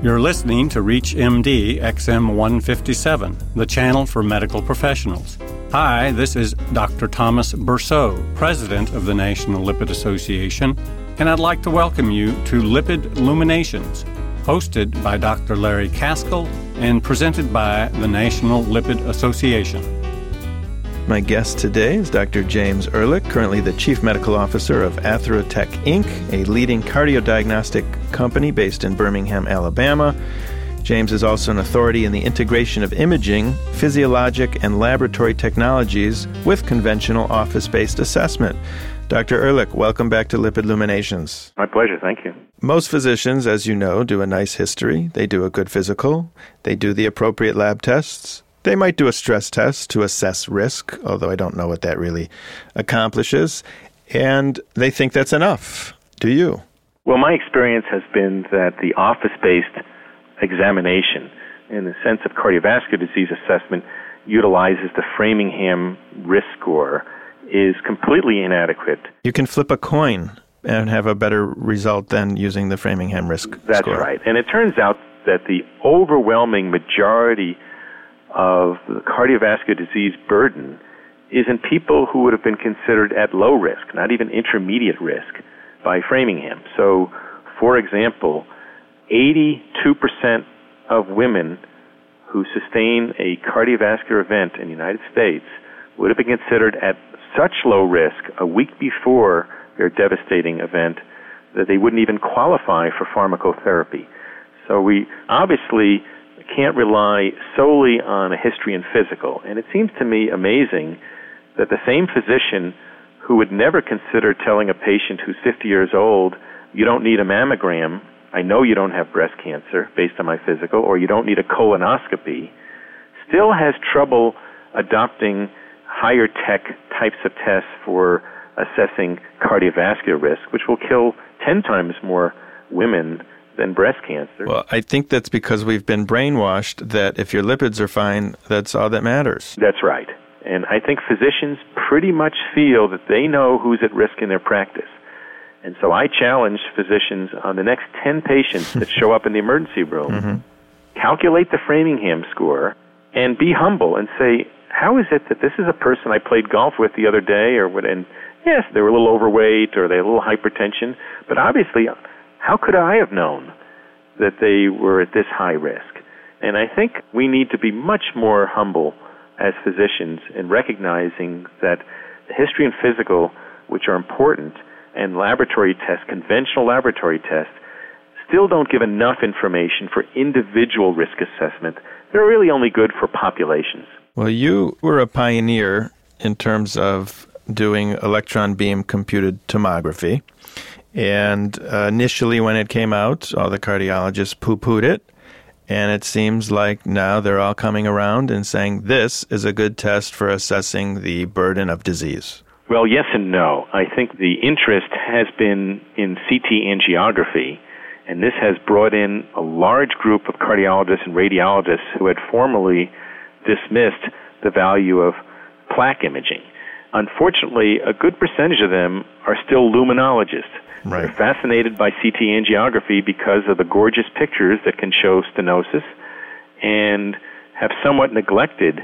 You're listening to ReachMD XM 157, the channel for medical professionals. Hi, this is Dr. Thomas Bersot, President of the National Lipid Association, and I'd like to welcome you to Lipid Luminations, hosted by Dr. Larry Kaskel and presented by the National Lipid Association. My guest today is Dr. James Ehrlich, currently the Chief Medical Officer of Atherotech Inc., a leading cardiodiagnostic company based in Birmingham, Alabama. James is also an authority in the integration of imaging, physiologic, and laboratory technologies with conventional office based assessment. Dr. Ehrlich, welcome back to Lipid Luminations. My pleasure, thank you. Most physicians, as you know, do a nice history. They do a good physical. They do the appropriate lab tests. They might do a stress test to assess risk, although I don't know what that really accomplishes. And they think that's enough. Do you? Well, my experience has been that the office based examination, in the sense of cardiovascular disease assessment, utilizes the Framingham risk score, is completely inadequate. You can flip a coin and have a better result than using the Framingham risk score. That's score. right. And it turns out that the overwhelming majority of the cardiovascular disease burden is in people who would have been considered at low risk, not even intermediate risk, by Framingham. So, for example, 82% of women who sustain a cardiovascular event in the United States would have been considered at such low risk a week before their devastating event that they wouldn't even qualify for pharmacotherapy. So we obviously can't rely solely on a history and physical. And it seems to me amazing that the same physician who would never consider telling a patient who's 50 years old, you don't need a mammogram, I know you don't have breast cancer based on my physical, or you don't need a colonoscopy, still has trouble adopting higher tech types of tests for assessing cardiovascular risk, which will kill 10 times more women than breast cancer. Well, I think that's because we've been brainwashed that if your lipids are fine, that's all that matters. That's right. And I think physicians pretty much feel that they know who's at risk in their practice. And so I challenge physicians on the next 10 patients that show up in the emergency room, Mm-hmm. calculate the Framingham score and be humble and say, how is it that this is a person I played golf with the other day or what, and yes, they were a little overweight or they had a little hypertension, but obviously, how could I have known that they were at this high risk? And I think we need to be much more humble as physicians in recognizing that history and physical, which are important, and laboratory tests, conventional laboratory tests, still don't give enough information for individual risk assessment. They're really only good for populations. Well, you were a pioneer in terms of doing electron beam computed tomography. And uh, initially, when it came out, all the cardiologists poo pooed it. And it seems like now they're all coming around and saying this is a good test for assessing the burden of disease. Well, yes and no. I think the interest has been in CT angiography, and this has brought in a large group of cardiologists and radiologists who had formerly dismissed the value of plaque imaging. Unfortunately, a good percentage of them are still luminologists. Right. They're fascinated by CT angiography because of the gorgeous pictures that can show stenosis and have somewhat neglected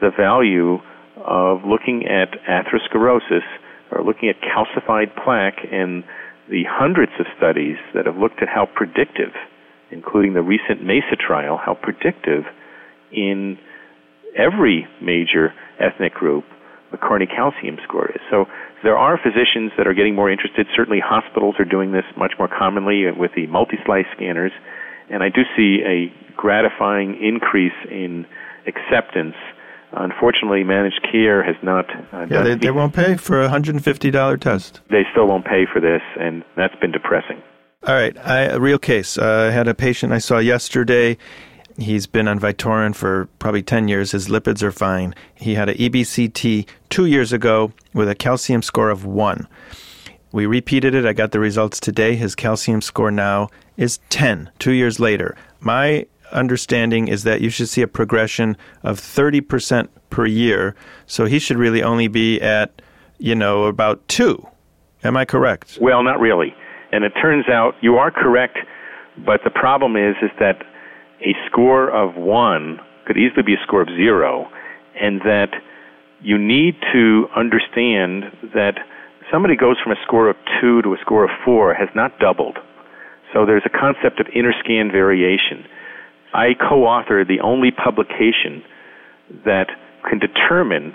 the value of looking at atherosclerosis or looking at calcified plaque and the hundreds of studies that have looked at how predictive, including the recent MESA trial, how predictive in every major ethnic group the cardiac calcium score is. So there are physicians that are getting more interested. Certainly hospitals are doing this much more commonly with the multi-slice scanners. And I do see a gratifying increase in acceptance. Unfortunately, managed care has not. Uh, Yeah, they, they won't pay for a $150 test. They still won't pay for this, and that's been depressing. All right, I, a real case. Uh, I had a patient I saw yesterday. He's been on Vytorin for probably 10 years. His lipids are fine. He had a E EBCT two years ago with a calcium score of 1. We repeated it. I got the results today. His calcium score now is 10, two years later. My understanding is that you should see a progression of 30% per year. So he should really only be at, you know, about 2. Am I correct? Well, not really. And it turns out you are correct But the problem is, is that a score of one could easily be a score of zero, and that you need to understand that somebody goes from a score of two to a score of four has not doubled. So there's a concept of interscan variation. I co-authored the only publication that can determine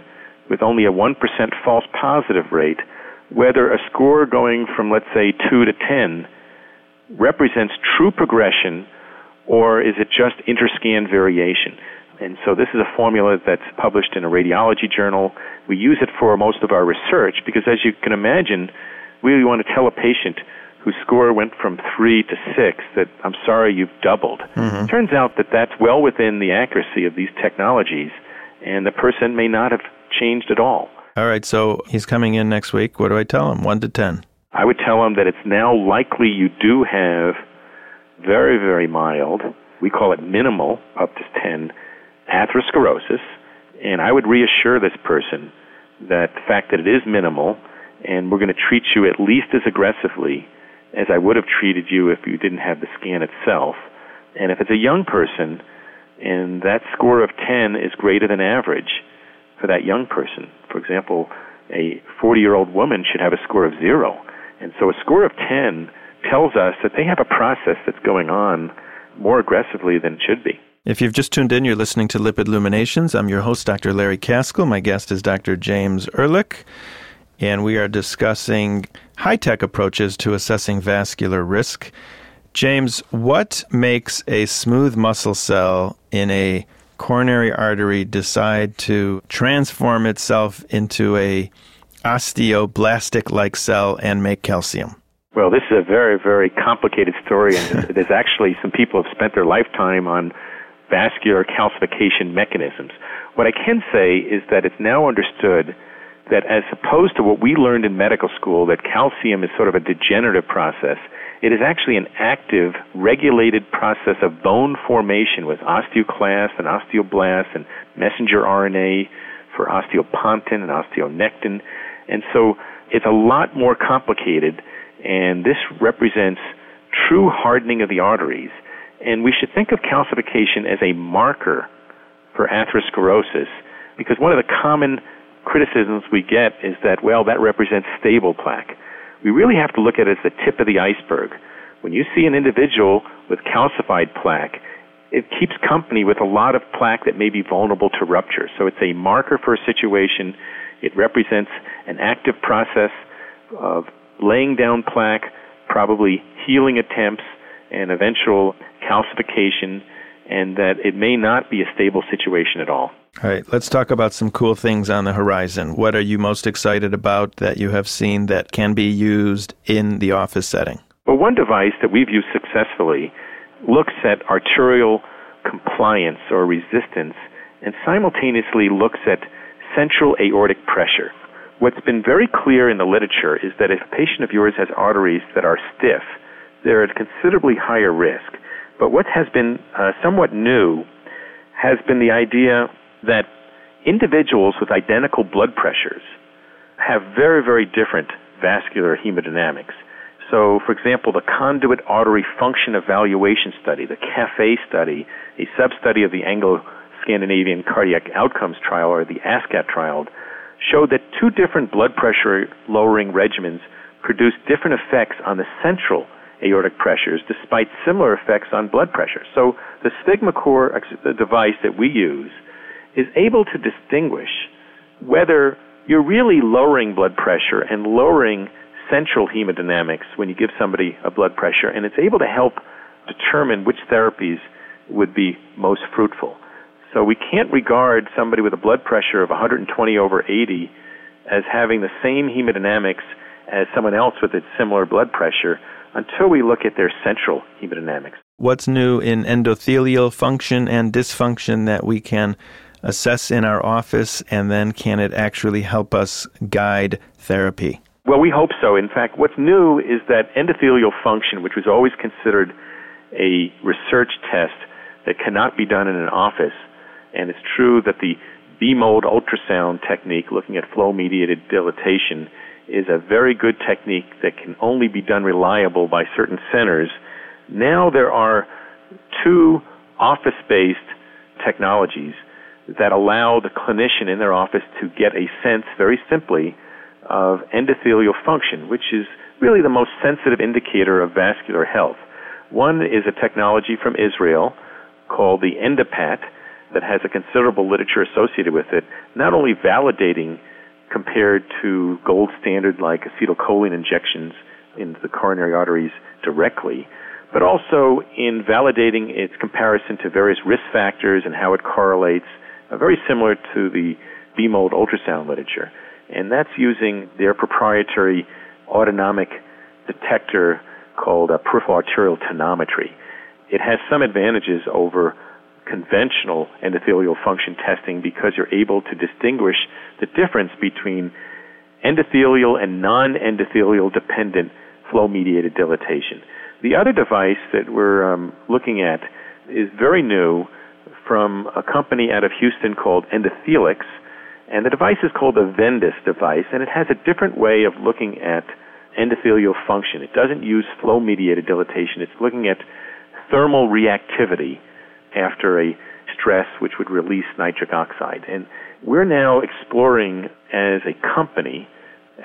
with only a 1% false positive rate whether a score going from, let's say, 2 to 10 represents true progression or is it just interscan variation. And so this is a formula that's published in a radiology journal. We use it for most of our research because, as you can imagine, we want to tell a patient whose score went from three to six that I'm sorry you've doubled. Mm-hmm. Turns out that that's well within the accuracy of these technologies, and the person may not have changed at all. All right, so he's coming in next week. What do I tell him? One to ten. I would tell him that it's now likely you do have very, very mild, we call it minimal, up to 10, atherosclerosis. And I would reassure this person that the fact that it is minimal and we're going to treat you at least as aggressively as I would have treated you if you didn't have the scan itself. And if it's a young person and that score of 10 is greater than average for that young person, for example, a 40 year old woman should have a score of zero. And so a score of 10 tells us that they have a process that's going on more aggressively than it should be. If you've just tuned in, you're listening to Lipid Luminations. I'm your host, Dr. Larry Kaskel. My guest is Dr. James Ehrlich, and we are discussing high tech approaches to assessing vascular risk. James, what makes a smooth muscle cell in a coronary artery decide to transform itself into a osteoblastic like cell and make calcium? Well, this is a very, very complicated story, and there's actually some people have spent their lifetime on vascular calcification mechanisms. What I can say is that it's now understood that as opposed to what we learned in medical school, that calcium is sort of a degenerative process, it is actually an active, regulated process of bone formation with osteoclast and osteoblast and messenger RNA for osteopontin and osteonectin. And so it's a lot more complicated, and this represents true hardening of the arteries. And we should think of calcification as a marker for atherosclerosis because one of the common criticisms we get is that, well, that represents stable plaque. We really have to look at it as the tip of the iceberg. When you see an individual with calcified plaque, it keeps company with a lot of plaque that may be vulnerable to rupture. So it's a marker for a situation it represents an active process of laying down plaque, probably healing attempts, and eventual calcification, and that it may not be a stable situation at all. All right, let's talk about some cool things on the horizon. What are you most excited about that you have seen that can be used in the office setting? Well, one device that we've used successfully looks at arterial compliance or resistance and simultaneously looks at central aortic pressure. What's been very clear in the literature is that if a patient of yours has arteries that are stiff, they're at considerably higher risk. But what has been uh, somewhat new has been the idea that individuals with identical blood pressures have very, very different vascular hemodynamics. So, for example, the conduit artery function evaluation study, the CAFE study, a sub study of the Anglo Scandinavian Cardiac Outcomes Trial, or the ASCOT trial, showed that two different blood pressure lowering regimens produced different effects on the central aortic pressures despite similar effects on blood pressure. So the SphygmoCor the device that we use is able to distinguish whether you're really lowering blood pressure and lowering central hemodynamics when you give somebody a blood pressure, and it's able to help determine which therapies would be most fruitful. So we can't regard somebody with a blood pressure of 120 over 80 as having the same hemodynamics as someone else with a similar blood pressure until we look at their central hemodynamics. What's new in endothelial function and dysfunction that we can assess in our office, and then can it actually help us guide therapy? Well, we hope so. In fact, what's new is that endothelial function, which was always considered a research test that cannot be done in an office, and it's true that the B-mode ultrasound technique, looking at flow-mediated dilatation, is a very good technique that can only be done reliable by certain centers. Now there are two office based technologies that allow the clinician in their office to get a sense very simply of endothelial function, which is really the most sensitive indicator of vascular health. One is a technology from Israel called the EndoPAT that has a considerable literature associated with it, not only validating compared to gold standard like acetylcholine injections into the coronary arteries directly, but also in validating its comparison to various risk factors and how it correlates, uh, very similar to the B-mode ultrasound literature. And that's using their proprietary autonomic detector called a peripheral arterial tonometry. It has some advantages over conventional endothelial function testing because you're able to distinguish the difference between endothelial and non-endothelial dependent flow mediated dilatation. The other device that we're um, looking at is very new from a company out of Houston called Endothelix, and the device is called the VENDYS device, and it has a different way of looking at endothelial function. It doesn't use flow mediated dilatation, it's looking at thermal reactivity after a stress which would release nitric oxide. And we're now exploring as a company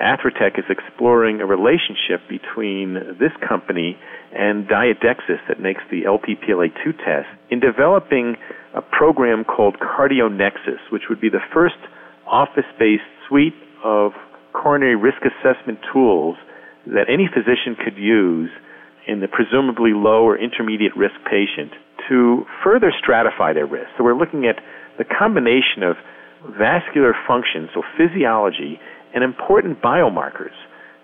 Atherotech is exploring a relationship between this company and diaDexus that makes the Lp-PLA2 test in developing a program called CardioNexus, which would be the first office-based suite of coronary risk assessment tools that any physician could use in the presumably low or intermediate risk patient to further stratify their risk. So we're looking at the combination of vascular function, so physiology, and important biomarkers.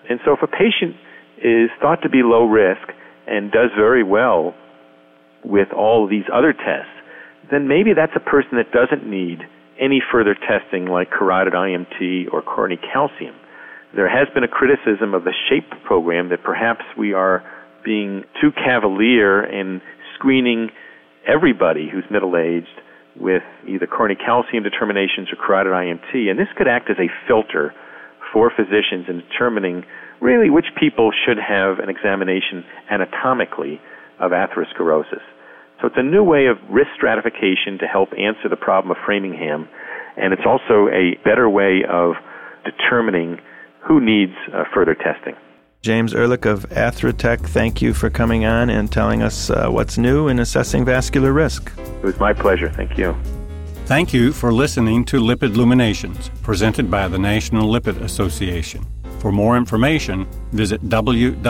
And so if a patient is thought to be low risk and does very well with all these other tests, then maybe that's a person that doesn't need any further testing like carotid IMT or coronary calcium. There has been a criticism of the SHAPE program that perhaps we are being too cavalier in screening everybody who's middle aged with either coronary calcium determinations or carotid IMT, and this could act as a filter for physicians in determining really which people should have an examination anatomically of atherosclerosis. So it's a new way of risk stratification to help answer the problem of Framingham, and it's also a better way of determining who needs uh, further testing. James Ehrlich of Atherotech, thank you for coming on and telling us uh, what's new in assessing vascular risk. It was my pleasure. Thank you. Thank you for listening to Lipid Luminations, presented by the National Lipid Association. For more information, visit www.lipid.org.